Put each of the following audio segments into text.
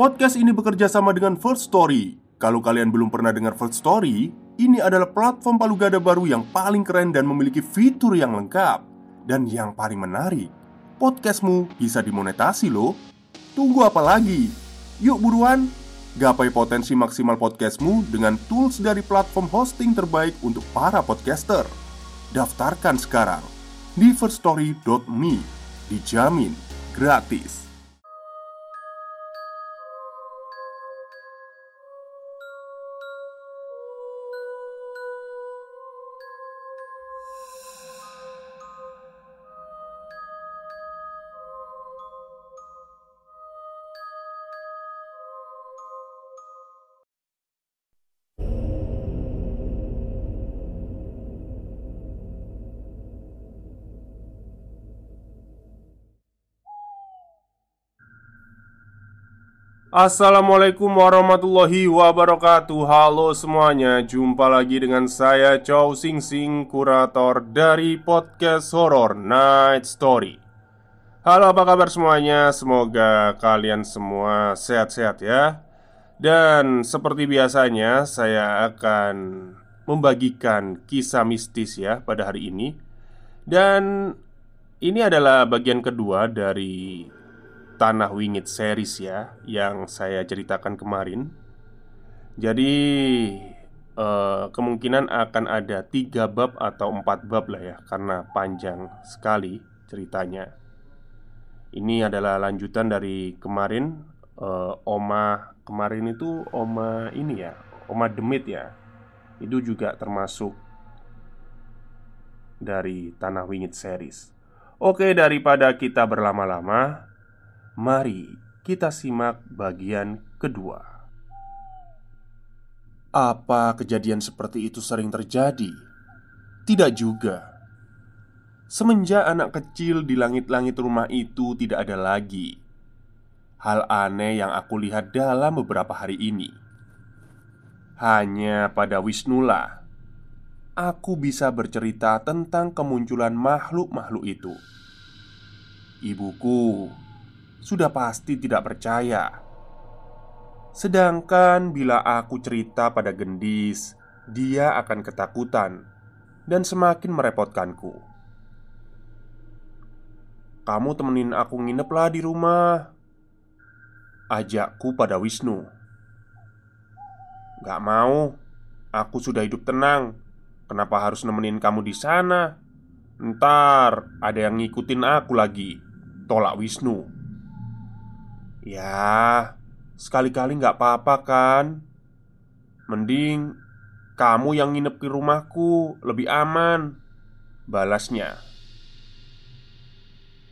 Podcast ini bekerja sama dengan First Story. Kalau kalian belum pernah dengar First Story, ini adalah platform palu gada baru yang paling keren dan memiliki fitur yang lengkap. Dan yang paling menarik, podcastmu bisa dimonetasi loh. Tunggu apa lagi? Yuk buruan, gapai potensi maksimal podcastmu dengan tools dari platform hosting terbaik untuk para podcaster. Daftarkan sekarang di firststory.me. Dijamin gratis. Assalamualaikum warahmatullahi wabarakatuh. Halo semuanya Jumpa lagi dengan saya Chow Sing Sing Kurator dari podcast horror Night Story. Halo apa kabar semuanya? Semoga kalian semua sehat-sehat ya. Dan seperti biasanya Saya akan membagikan kisah mistis ya pada hari ini. Dan ini adalah bagian kedua dari Tanah Wingit series ya Yang saya ceritakan kemarin. Jadi uh, Kemungkinan akan ada tiga bab atau empat bab lah ya Karena panjang sekali ceritanya. Ini adalah lanjutan dari kemarin. Uh, Oma Kemarin itu Oma ini ya Oma Demit ya. Itu juga termasuk Dari Tanah Wingit series. Oke daripada kita berlama-lama Mari kita simak bagian kedua. Apa kejadian seperti itu sering terjadi? Tidak juga. Semenjak anak kecil di langit-langit rumah itu tidak ada lagi hal aneh yang aku lihat dalam beberapa hari ini. Hanya pada Wisnula, aku bisa bercerita tentang kemunculan makhluk-makhluk itu. Ibuku sudah pasti tidak percaya. Sedangkan bila aku cerita pada gendis, dia akan ketakutan dan semakin merepotkanku. Kamu temenin aku ngineplah di rumah. Ajakku pada Wisnu. Gak mau, aku sudah hidup tenang. Kenapa harus nemenin kamu di sana? Ntar ada yang ngikutin aku lagi. Tolak Wisnu. Ya, sekali-kali nggak apa-apa kan? Mending kamu yang nginep di rumahku lebih aman Balasnya.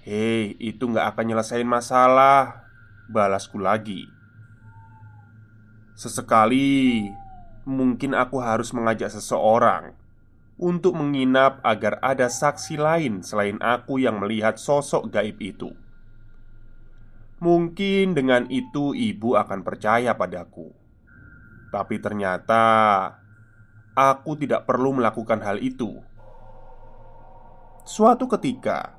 Hei, itu nggak akan nyelesain masalah Balasku lagi. Sesekali Mungkin aku harus mengajak seseorang Untuk menginap agar ada saksi lain Selain aku yang melihat sosok gaib itu Mungkin dengan itu ibu akan percaya padaku, tapi ternyata aku tidak perlu melakukan hal itu. Suatu ketika,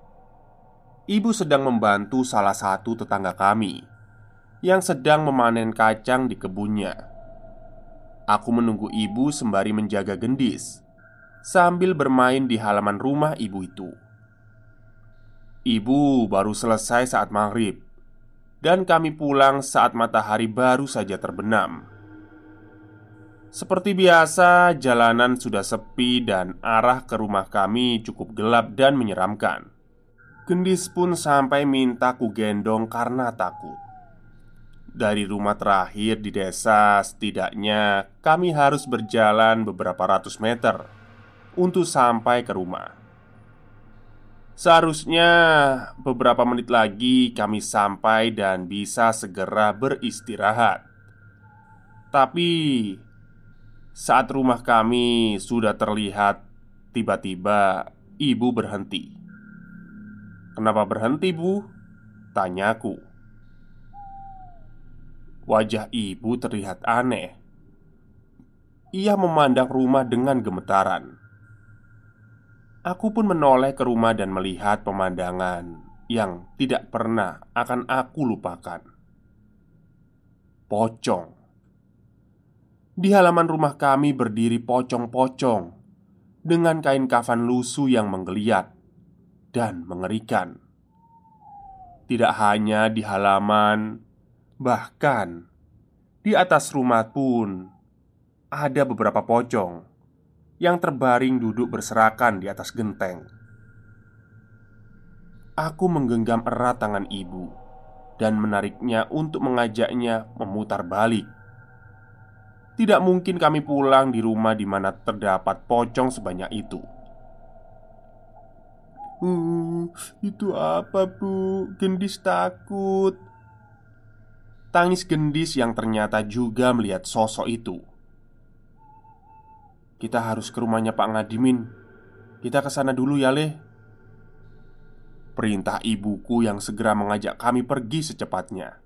ibu sedang membantu salah satu tetangga kami yang sedang memanen kacang di kebunnya. Aku menunggu ibu sembari menjaga gendis sambil bermain di halaman rumah ibu itu. Ibu baru selesai saat maghrib dan kami pulang saat matahari baru saja terbenam. Seperti biasa, jalanan sudah sepi dan arah ke rumah kami cukup gelap dan menyeramkan. Gendis pun sampai minta ku gendong karena takut. Dari rumah terakhir di desa, setidaknya kami harus berjalan beberapa ratus meter untuk sampai ke rumah. Seharusnya beberapa menit lagi kami sampai dan bisa segera beristirahat. Tapi saat rumah kami sudah terlihat, tiba-tiba ibu berhenti. "Kenapa berhenti, Bu?" tanyaku. Wajah ibu terlihat aneh. Ia memandang rumah dengan gemetaran. Aku pun menoleh ke rumah dan melihat pemandangan yang tidak pernah akan aku lupakan. pocong. Di halaman rumah kami berdiri pocong-pocong dengan kain kafan lusuh yang menggeliat dan mengerikan. Tidak hanya di halaman, bahkan di atas rumah pun ada beberapa pocong yang terbaring duduk berserakan di atas genteng. Aku menggenggam erat tangan ibu dan menariknya untuk mengajaknya memutar balik. Tidak mungkin kami pulang di rumah di mana terdapat pocong sebanyak itu. Uh, itu apa bu? Gendis takut Tangis gendis yang ternyata juga melihat sosok itu Kita harus ke rumahnya Pak Ngadimin Kita ke sana dulu ya Leh Perintah ibuku yang segera mengajak kami pergi secepatnya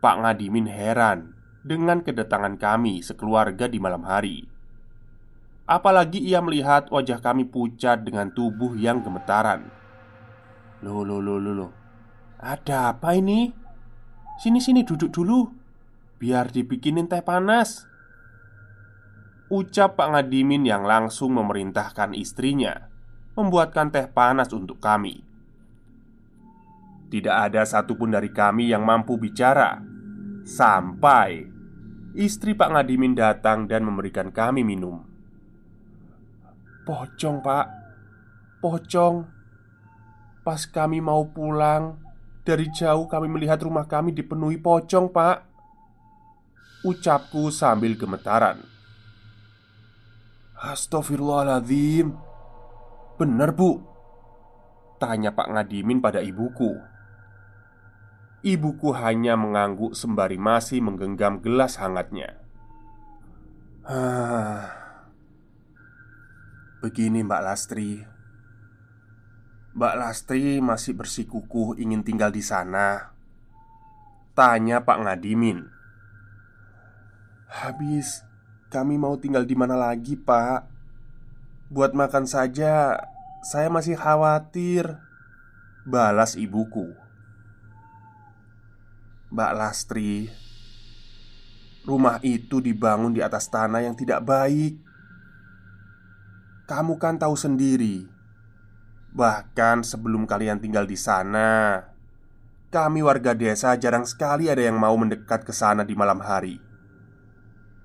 Pak Ngadimin heran dengan kedatangan kami sekeluarga di malam hari Apalagi ia melihat wajah kami pucat dengan tubuh yang gemetaran. Loh, loh, loh, loh, loh. Ada apa ini? Sini-sini duduk dulu Biar dibikinin teh panas Ucap Pak Ngadimin yang langsung memerintahkan istrinya Membuatkan teh panas untuk kami. Tidak ada satupun dari kami yang mampu bicara. Sampai Istri Pak Ngadimin datang dan memberikan kami minum. Pocong pak. Pocong. Pas kami mau pulang Dari jauh kami melihat rumah kami dipenuhi pocong pak. Ucapku sambil gemetaran Astagfirullahaladzim Benar bu. Tanya Pak Ngadimin pada ibuku. Ibuku hanya mengangguk sembari masih menggenggam gelas hangatnya. Hah Begini Mbak Lastri. Mbak Lastri masih bersikukuh ingin tinggal di sana. Tanya Pak Ngadimin. Habis kami mau tinggal di mana lagi Pak? Buat makan saja Saya masih khawatir. Balas ibuku. Mbak Lastri Rumah itu dibangun di atas tanah yang tidak baik. Kamu kan tahu sendiri, bahkan sebelum kalian tinggal di sana, kami warga desa jarang sekali ada yang mau mendekat ke sana di malam hari.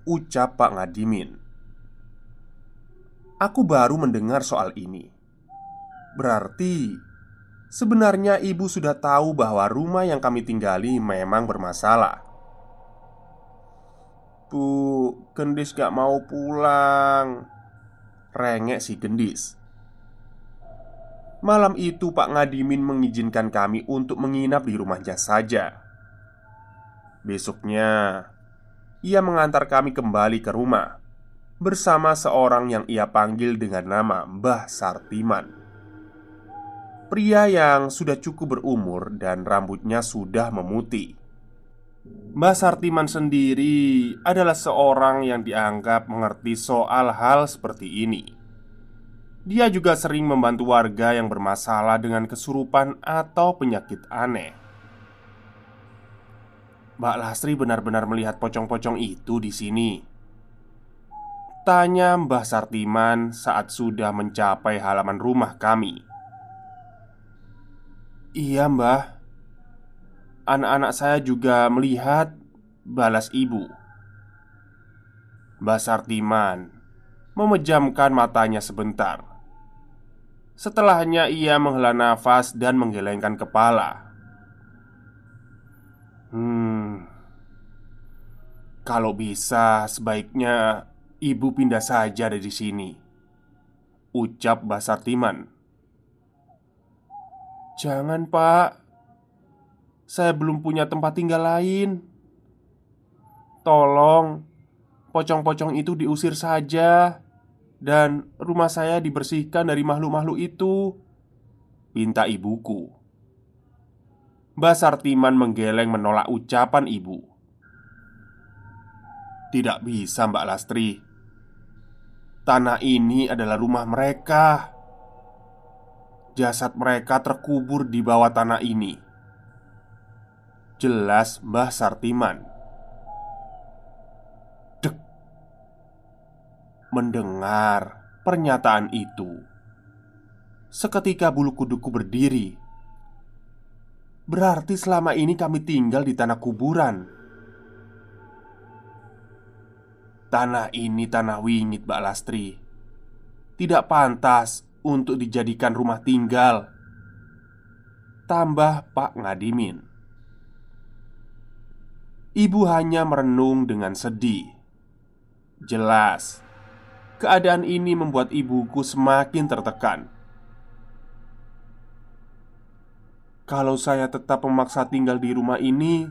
Ucap Pak Ngadimin. Aku baru mendengar soal ini. Berarti sebenarnya ibu sudah tahu bahwa rumah yang kami tinggali memang bermasalah. Bu, Gendis gak mau pulang Rengek si gendis Malam itu Pak Ngadimin mengizinkan kami untuk menginap di rumahnya saja Besoknya Ia mengantar kami kembali ke rumah Bersama seorang yang ia panggil dengan nama Mbah Sartiman Pria yang sudah cukup berumur dan rambutnya sudah memutih Mbah Sartiman sendiri adalah seorang yang dianggap mengerti soal hal seperti ini. Dia juga sering membantu warga yang bermasalah dengan kesurupan atau penyakit aneh. Mbak Lastri benar-benar melihat pocong-pocong itu di sini. Tanya Mbah Sartiman saat sudah mencapai halaman rumah kami. Iya, Mbah. Anak-anak saya juga melihat Balas ibu Mbak Sartiman Memejamkan matanya sebentar Setelahnya ia menghela nafas dan menggelengkan kepala Hmm Kalau bisa sebaiknya Ibu pindah saja dari sini Ucap Mbak Sartiman Jangan pak saya belum punya tempat tinggal lain. Tolong, pocong-pocong itu diusir saja, dan rumah saya dibersihkan dari makhluk-makhluk itu. Pinta ibuku. Mbak Sartiman menggeleng menolak ucapan ibu. Tidak bisa, Mbak Lastri. Tanah ini adalah rumah mereka. Jasad mereka terkubur di bawah tanah ini Jelas Mbah Sartiman Dek Mendengar pernyataan itu Seketika bulu kuduku berdiri Berarti selama ini kami tinggal di tanah kuburan Tanah ini tanah wingit Mbak Lastri Tidak pantas untuk dijadikan rumah tinggal Tambah Pak Ngadimin Ibu hanya merenung dengan sedih. Jelas, keadaan ini membuat ibuku semakin tertekan. Kalau saya tetap memaksa tinggal di rumah ini,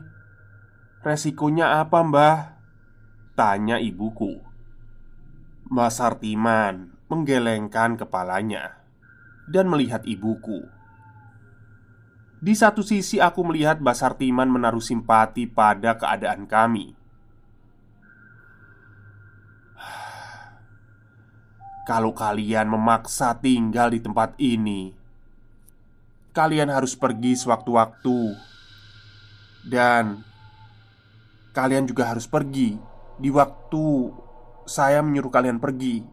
resikonya apa, Mbah? Tanya ibuku. Mbah Sartiman menggelengkan kepalanya dan melihat ibuku. Di satu sisi aku melihat Mbak Sartiman menaruh simpati pada keadaan kami Kalau kalian memaksa tinggal di tempat ini Kalian harus pergi sewaktu-waktu Dan Kalian juga harus pergi Di waktu Saya menyuruh kalian pergi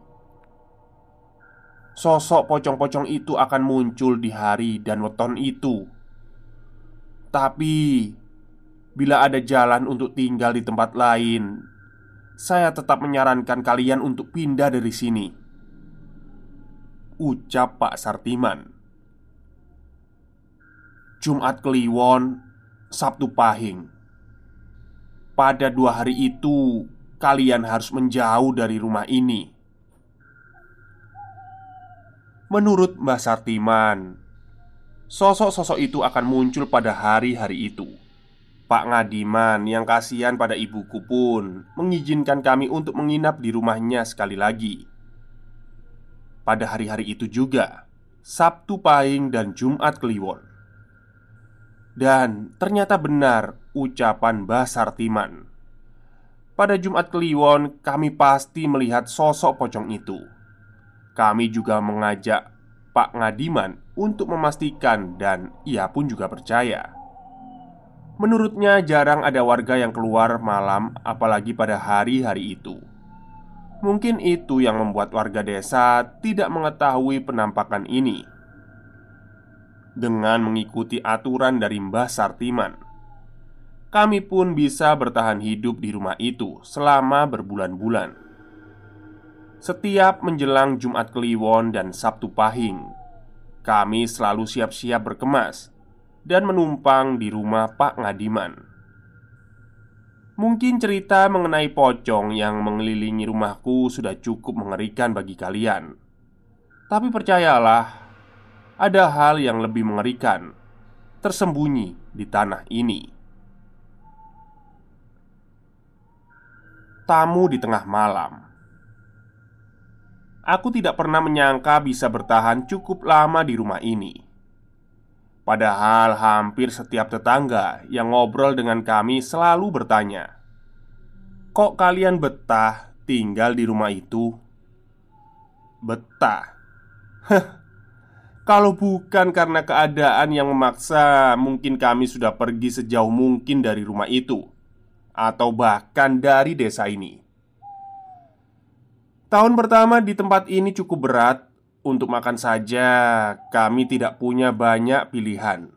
Sosok pocong-pocong itu akan muncul di hari dan weton itu tapi bila ada jalan untuk tinggal di tempat lain, saya tetap menyarankan kalian untuk pindah dari sini. Ucap Pak Sartiman. Jumat Kliwon, Sabtu Pahing. Pada dua hari itu, kalian harus menjauh dari rumah ini. Menurut Mbah Sartiman, Sosok-sosok itu akan muncul pada hari-hari itu. Pak Ngadiman yang kasihan pada ibuku pun mengizinkan kami untuk menginap di rumahnya sekali lagi. Pada hari-hari itu juga, Sabtu Pahing dan Jumat Kliwon. Dan ternyata benar ucapan Mbah Sartiman. Pada Jumat Kliwon, kami pasti melihat sosok pocong itu. Kami juga mengajak Pak Ngadiman untuk memastikan dan ia pun juga percaya Menurutnya jarang ada warga yang keluar malam apalagi pada hari-hari itu Mungkin itu yang membuat warga desa tidak mengetahui penampakan ini Dengan mengikuti aturan dari Mbah Sartiman Kami pun bisa bertahan hidup di rumah itu selama berbulan-bulan setiap menjelang Jumat Kliwon dan Sabtu Pahing, kami selalu siap-siap berkemas dan menumpang di rumah Pak Ngadiman. Mungkin cerita mengenai pocong yang mengelilingi rumahku sudah cukup mengerikan bagi kalian. Tapi percayalah, ada hal yang lebih mengerikan tersembunyi di tanah ini. Tamu di tengah malam Aku tidak pernah menyangka bisa bertahan cukup lama di rumah ini. Padahal hampir setiap tetangga yang ngobrol dengan kami selalu bertanya, "Kok kalian betah tinggal di rumah itu?" Betah. Kalau bukan karena keadaan yang memaksa, mungkin kami sudah pergi sejauh mungkin dari rumah itu, atau bahkan dari desa ini. Tahun pertama di tempat ini cukup berat. Untuk makan saja kami tidak punya banyak pilihan.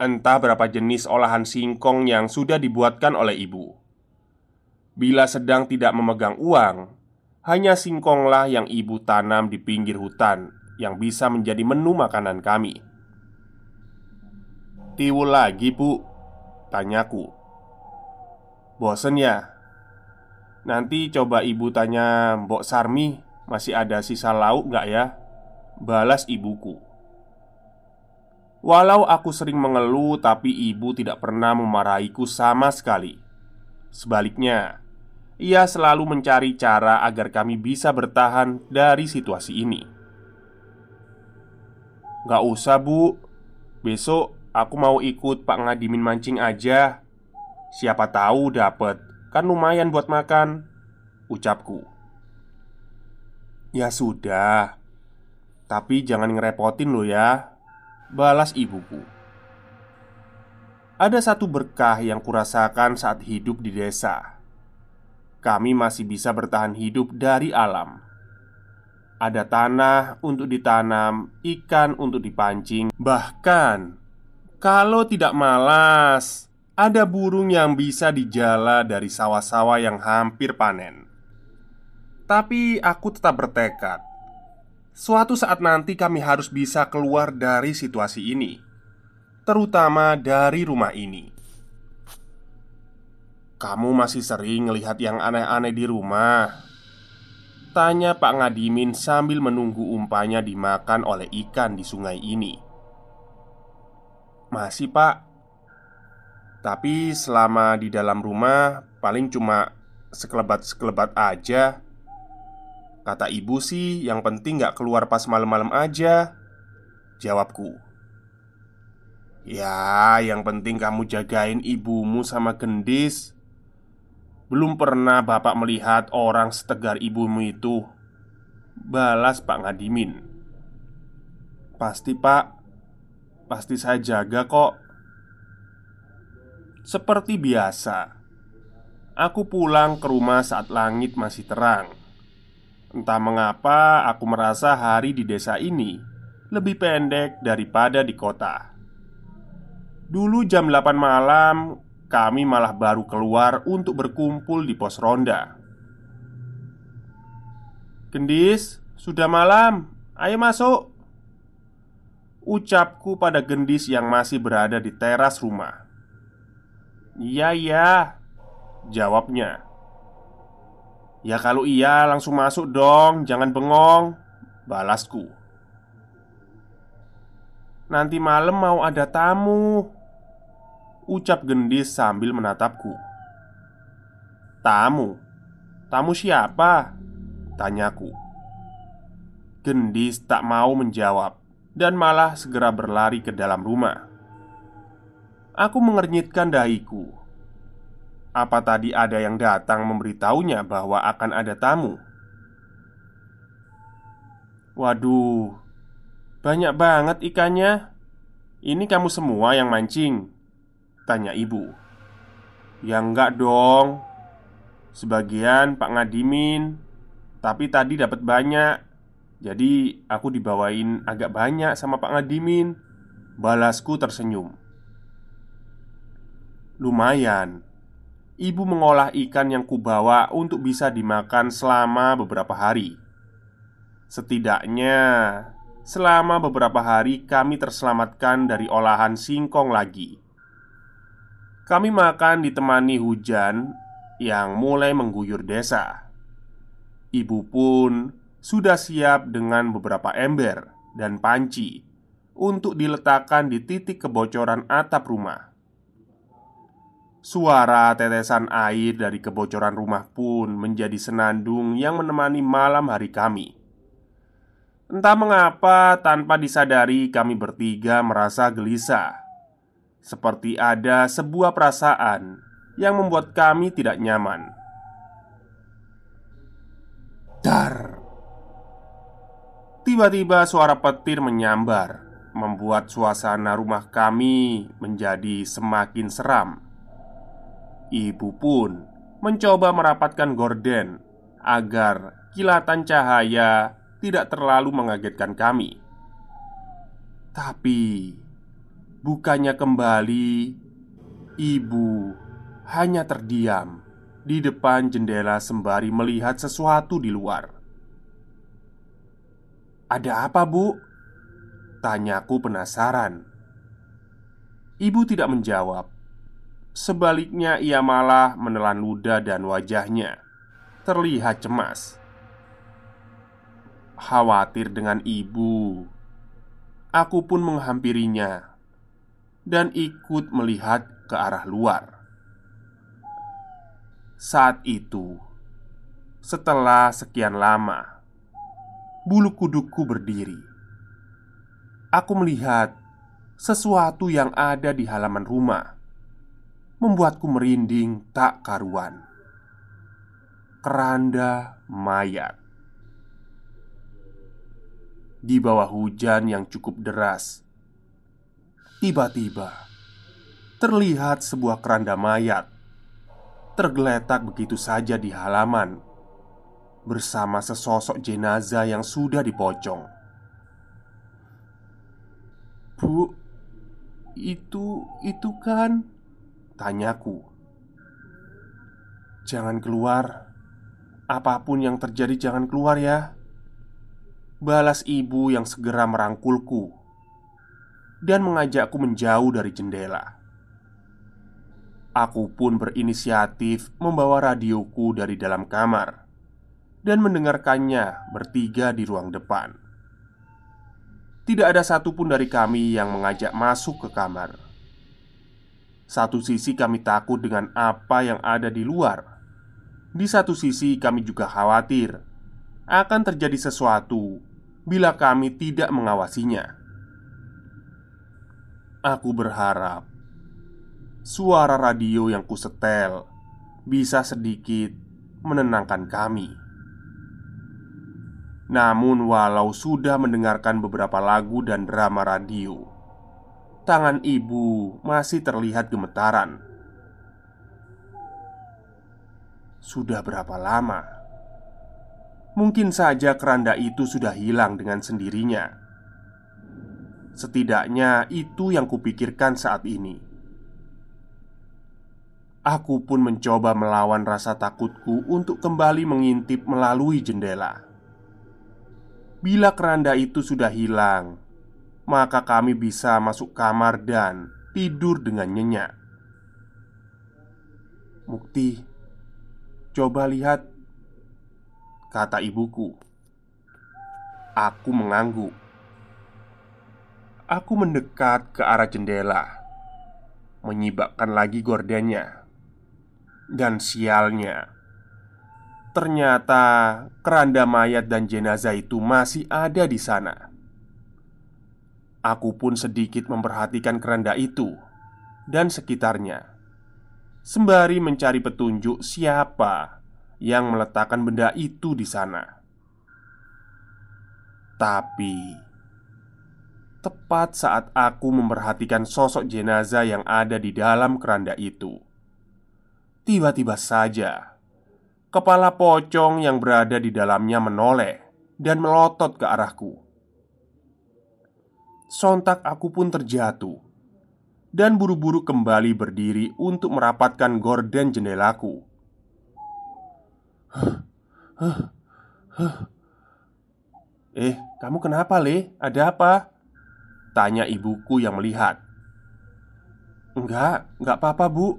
Entah berapa jenis olahan singkong yang sudah dibuatkan oleh ibu. Bila sedang tidak memegang uang Hanya singkonglah yang ibu tanam di pinggir hutan Yang bisa menjadi menu makanan kami. Tiwul lagi bu Tanyaku. Bosen ya? Nanti coba ibu tanya Mbok Sarmi Masih ada sisa lauk nggak ya? Balas ibuku. Walau aku sering mengeluh Tapi ibu tidak pernah memarahiku sama sekali. Sebaliknya Ia selalu mencari cara agar kami bisa bertahan dari situasi ini Gak usah bu. Besok aku mau ikut Pak Ngadimin mancing aja. Siapa tahu dapet. Kan lumayan buat makan Ucapku. Ya sudah. Tapi jangan ngerepotin lo ya. Balas ibuku. Ada satu berkah yang kurasakan saat hidup di desa. Kami masih bisa bertahan hidup dari alam. Ada tanah untuk ditanam, ikan untuk dipancing, bahkan kalau tidak malas, ada burung yang bisa dijala dari sawah-sawah yang hampir panen. Tapi aku tetap bertekad Suatu saat nanti kami harus bisa keluar dari situasi ini Terutama dari rumah ini Kamu masih sering melihat yang aneh-aneh di rumah? Tanya Pak Ngadimin sambil menunggu umpanya dimakan oleh ikan di sungai ini. Masih pak. Tapi selama di dalam rumah paling cuma sekelebat-sekelebat aja. Kata ibu sih yang penting gak keluar pas malam-malam aja. Jawabku Ya yang penting kamu jagain ibumu sama gendis Belum pernah bapak melihat orang setegar ibumu itu. Balas Pak Ngadimin. Pasti pak. Pasti saya jaga kok. Seperti biasa Aku pulang ke rumah saat langit masih terang. Entah mengapa aku merasa hari di desa ini lebih pendek daripada di kota. Dulu jam 8 malam kami malah baru keluar untuk berkumpul di pos ronda. Gendis, sudah malam. Ayo masuk. Ucapku pada gendis yang masih berada di teras rumah. Iya, iya. Jawabnya. Ya kalau iya langsung masuk dong Jangan bengong Balasku Nanti malam mau ada tamu Ucap gendis sambil menatapku Tamu? Tamu siapa? Tanyaku Gendis tak mau menjawab Dan malah segera berlari ke dalam rumah Aku mengernyitkan dahiku apa tadi ada yang datang memberitahunya bahwa akan ada tamu? Waduh, banyak banget ikannya. Ini kamu semua yang mancing? Tanya ibu. Ya enggak dong. Sebagian Pak Ngadimin, tapi tadi dapat banyak. Jadi aku dibawain agak banyak sama Pak Ngadimin. Balasku tersenyum. Lumayan ibu mengolah ikan yang kubawa untuk bisa dimakan selama beberapa hari. Setidaknya selama beberapa hari kami terselamatkan dari olahan singkong lagi. Kami makan ditemani hujan yang mulai mengguyur desa. Ibu pun sudah siap dengan beberapa ember dan panci untuk diletakkan di titik kebocoran atap rumah. Suara tetesan air dari kebocoran rumah pun menjadi senandung yang menemani malam hari kami. Entah mengapa, tanpa disadari, kami bertiga merasa gelisah, seperti ada sebuah perasaan yang membuat kami tidak nyaman. Dar, tiba-tiba suara petir menyambar, membuat suasana rumah kami menjadi semakin seram. Ibu pun mencoba merapatkan gorden agar kilatan cahaya tidak terlalu mengagetkan kami. Tapi bukannya kembali, ibu hanya terdiam di depan jendela sembari melihat sesuatu di luar. "Ada apa, Bu?" tanyaku penasaran. Ibu tidak menjawab. Sebaliknya, ia malah menelan ludah dan wajahnya terlihat cemas. Khawatir dengan ibu, aku pun menghampirinya dan ikut melihat ke arah luar. Saat itu, setelah sekian lama, bulu kudukku berdiri. Aku melihat sesuatu yang ada di halaman rumah membuatku merinding tak karuan. Keranda mayat di bawah hujan yang cukup deras. Tiba-tiba terlihat sebuah keranda mayat tergeletak begitu saja di halaman bersama sesosok jenazah yang sudah dipocong. "Bu, itu itu kan?" tanyaku. "Jangan keluar. Apa pun yang terjadi, jangan keluar ya." Balas ibu yang segera merangkulku dan mengajakku menjauh dari jendela. Aku pun berinisiatif membawa radioku dari dalam kamar dan mendengarkannya bertiga di ruang depan. Tidak ada satupun dari kami yang mengajak masuk ke kamar. Satu sisi kami takut dengan apa yang ada di luar. Di satu sisi, kami juga khawatir akan terjadi sesuatu bila kami tidak mengawasinya. Aku berharap suara radio yang kusetel bisa sedikit menenangkan kami. Namun, walau sudah mendengarkan beberapa lagu dan drama radio, tangan ibu masih terlihat gemetaran. Sudah berapa lama? Mungkin saja keranda itu sudah hilang dengan sendirinya. Setidaknya itu yang kupikirkan saat ini. Aku pun mencoba melawan rasa takutku untuk kembali mengintip melalui jendela. Bila keranda itu sudah hilang, maka kami bisa masuk kamar dan tidur dengan nyenyak. Mukti, coba lihat, kata ibuku. Aku mengangguk. Aku mendekat ke arah jendela, menyibakkan lagi gordennya, dan sialnya Ternyata keranda mayat dan jenazah itu masih ada di sana. Aku pun sedikit memperhatikan keranda itu dan sekitarnya, sembari mencari petunjuk siapa yang meletakkan benda itu di sana. Tapi tepat saat aku memperhatikan sosok jenazah yang ada di dalam keranda itu, tiba-tiba saja Kepala pocong yang berada di dalamnya menoleh dan melotot ke arahku. Sontak aku pun terjatuh dan buru-buru kembali berdiri untuk merapatkan gorden jendelaku. Eh, kamu kenapa, Le? Ada apa? Tanya ibuku yang melihat. Enggak, enggak apa-apa, Bu.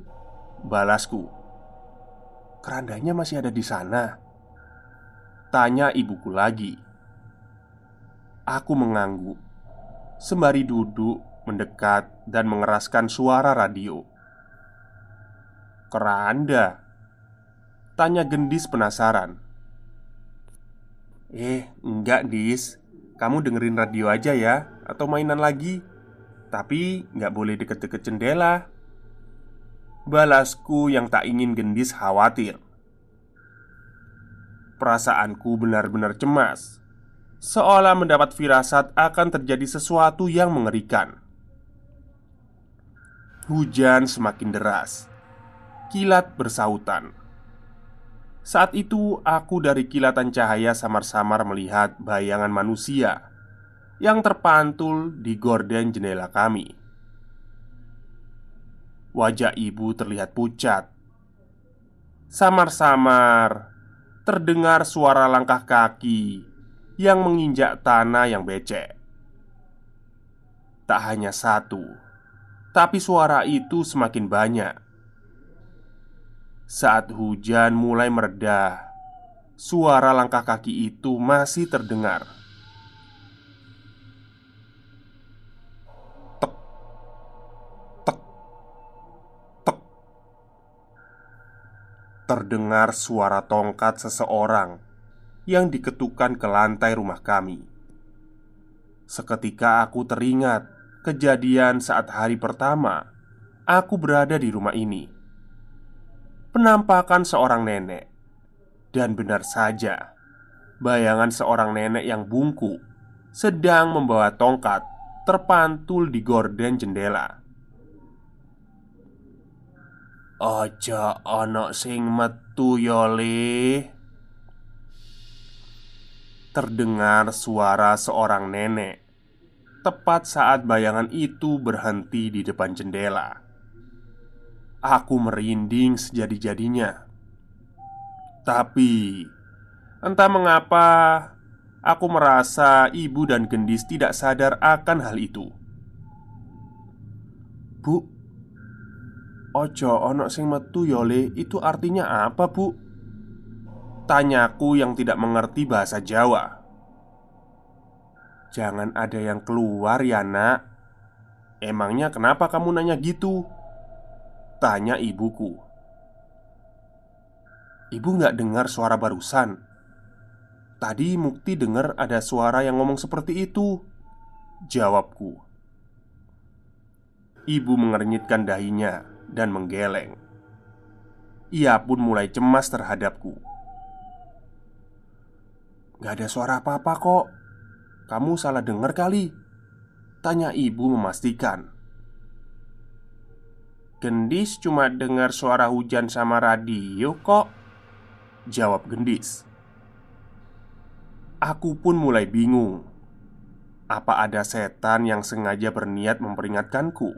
Balasku. Kerandanya masih ada di sana. Tanya ibuku lagi. Aku mengangguk sembari duduk mendekat dan mengeraskan suara radio. Keranda? Tanya gendis penasaran. Eh, enggak, Dis. Kamu dengerin radio aja ya, atau mainan lagi. Tapi nggak boleh deket-deket jendela. Balasku yang tak ingin gendis khawatir. Perasaanku benar-benar cemas. Seolah mendapat firasat akan terjadi sesuatu yang mengerikan. Hujan semakin deras. Kilat bersautan Saat itu aku dari kilatan cahaya samar-samar melihat bayangan manusia Yang terpantul di gorden jendela kami Wajah ibu terlihat pucat. Samar-samar terdengar suara langkah kaki yang menginjak tanah yang becek. Tak hanya satu, tapi suara itu semakin banyak. Saat hujan mulai meredah, suara langkah kaki itu masih terdengar. terdengar suara tongkat seseorang yang diketukan ke lantai rumah kami. Seketika aku teringat kejadian saat hari pertama aku berada di rumah ini. Penampakan seorang nenek, dan benar saja, bayangan seorang nenek yang bungkuk sedang membawa tongkat terpantul di gorden jendela. Aja ana sing metu yole Terdengar suara seorang nenek Tepat saat bayangan itu berhenti di depan jendela Aku merinding sejadi-jadinya. Tapi Entah mengapa Aku merasa ibu dan gendis tidak sadar akan hal itu. Bu Ojo onok sing metu yole Itu artinya apa bu? Tanyaku yang tidak mengerti bahasa Jawa. Jangan ada yang keluar ya nak. Emangnya kenapa kamu nanya gitu? Tanya ibuku. Ibu nggak dengar suara barusan. Tadi Mukti dengar ada suara yang ngomong seperti itu Jawabku. Ibu mengernyitkan dahinya dan menggeleng. Ia pun mulai cemas terhadapku. Gak ada suara apa-apa kok. Kamu salah dengar kali Tanya ibu memastikan Gendis cuma dengar suara hujan sama radio kok? Jawab Gendis. Aku pun mulai bingung. Apa ada setan yang sengaja berniat memperingatkanku?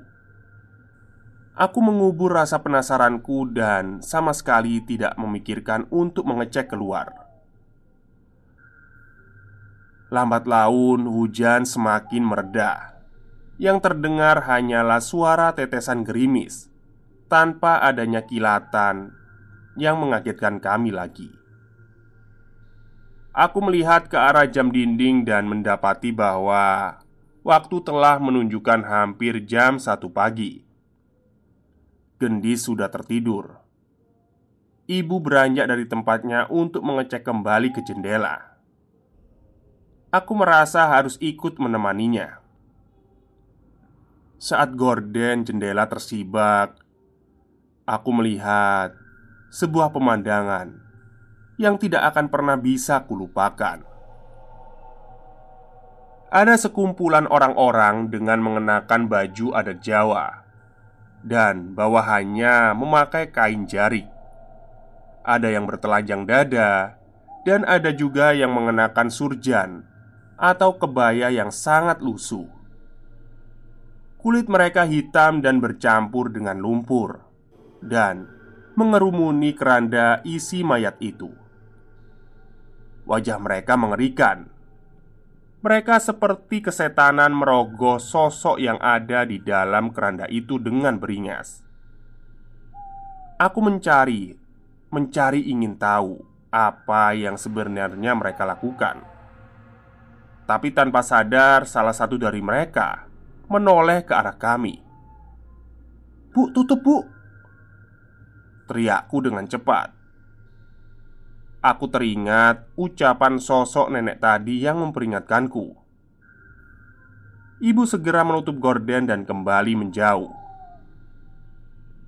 Aku mengubur rasa penasaranku dan sama sekali tidak memikirkan untuk mengecek keluar. Lambat laun hujan semakin mereda Yang terdengar hanyalah suara tetesan gerimis Tanpa adanya kilatan Yang mengagetkan kami lagi. Aku melihat ke arah jam dinding dan mendapati bahwa Waktu telah menunjukkan hampir jam satu pagi. Gendis sudah tertidur. Ibu beranjak dari tempatnya untuk mengecek kembali ke jendela. Aku merasa harus ikut menemaninya. Saat gorden jendela tersibak, aku melihat sebuah pemandangan yang tidak akan pernah bisa kulupakan. Ada sekumpulan orang-orang dengan mengenakan baju adat Jawa dan bawahannya memakai kain jari. Ada yang bertelanjang dada, dan ada juga yang mengenakan surjan atau kebaya yang sangat lusuh. Kulit mereka hitam dan bercampur dengan lumpur, dan mengerumuni keranda isi mayat itu. Wajah mereka mengerikan. Mereka seperti kesetanan merogoh sosok yang ada di dalam keranda itu dengan beringas. Aku mencari, mencari ingin tahu apa yang sebenarnya mereka lakukan. Tapi tanpa sadar, salah satu dari mereka menoleh ke arah kami. "Bu, tutup, Bu!" Teriakku dengan cepat. Aku teringat ucapan sosok nenek tadi yang memperingatkanku. Ibu segera menutup gorden dan kembali menjauh.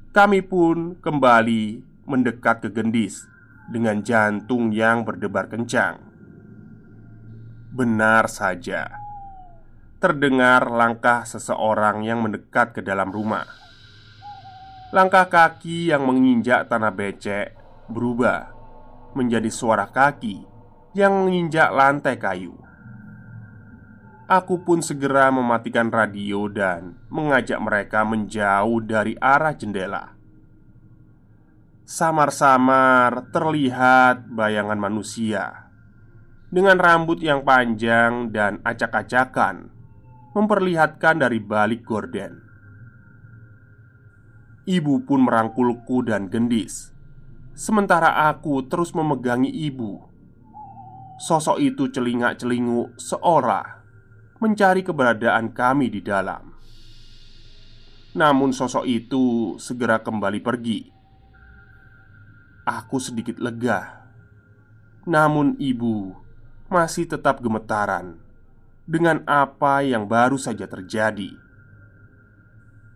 Kami pun kembali mendekat ke gendis dengan jantung yang berdebar kencang. Benar saja, terdengar langkah seseorang yang mendekat ke dalam rumah. Langkah kaki yang menginjak tanah becek berubah menjadi suara kaki yang menginjak lantai kayu. Aku pun segera mematikan radio dan mengajak mereka menjauh dari arah jendela. Samar-samar terlihat bayangan manusia dengan rambut yang panjang dan acak-acakan memperlihatkan dari balik gorden. Ibu pun merangkulku dan gendis, sementara aku terus memegangi ibu. Sosok itu celingak-celinguk seolah mencari keberadaan kami di dalam. Namun, sosok itu segera kembali pergi. Aku sedikit lega, namun ibu masih tetap gemetaran dengan apa yang baru saja terjadi.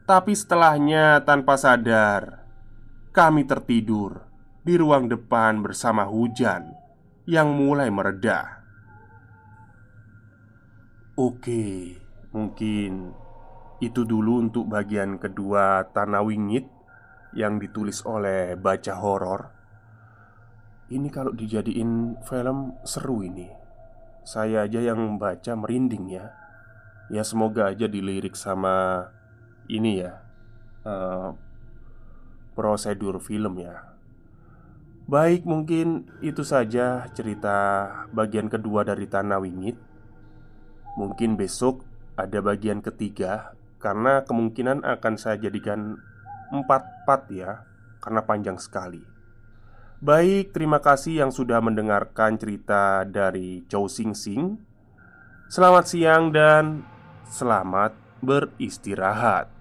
Tapi setelahnya, tanpa sadar, kami tertidur di ruang depan bersama hujan yang mulai mereda. Oke, mungkin itu dulu untuk bagian kedua Tanah Wingit yang ditulis oleh baca horor. Ini kalau dijadiin film seru ini. Saya aja yang baca merinding ya. Ya semoga aja dilirik sama ini ya. Uh, prosedur film ya. Baik, mungkin itu saja cerita bagian kedua dari Tanah Wingit. Mungkin besok ada bagian ketiga karena kemungkinan akan saya jadikan empat part ya, karena panjang sekali. Baik, terima kasih yang sudah mendengarkan cerita dari Chow Sing Sing. Selamat siang dan selamat beristirahat.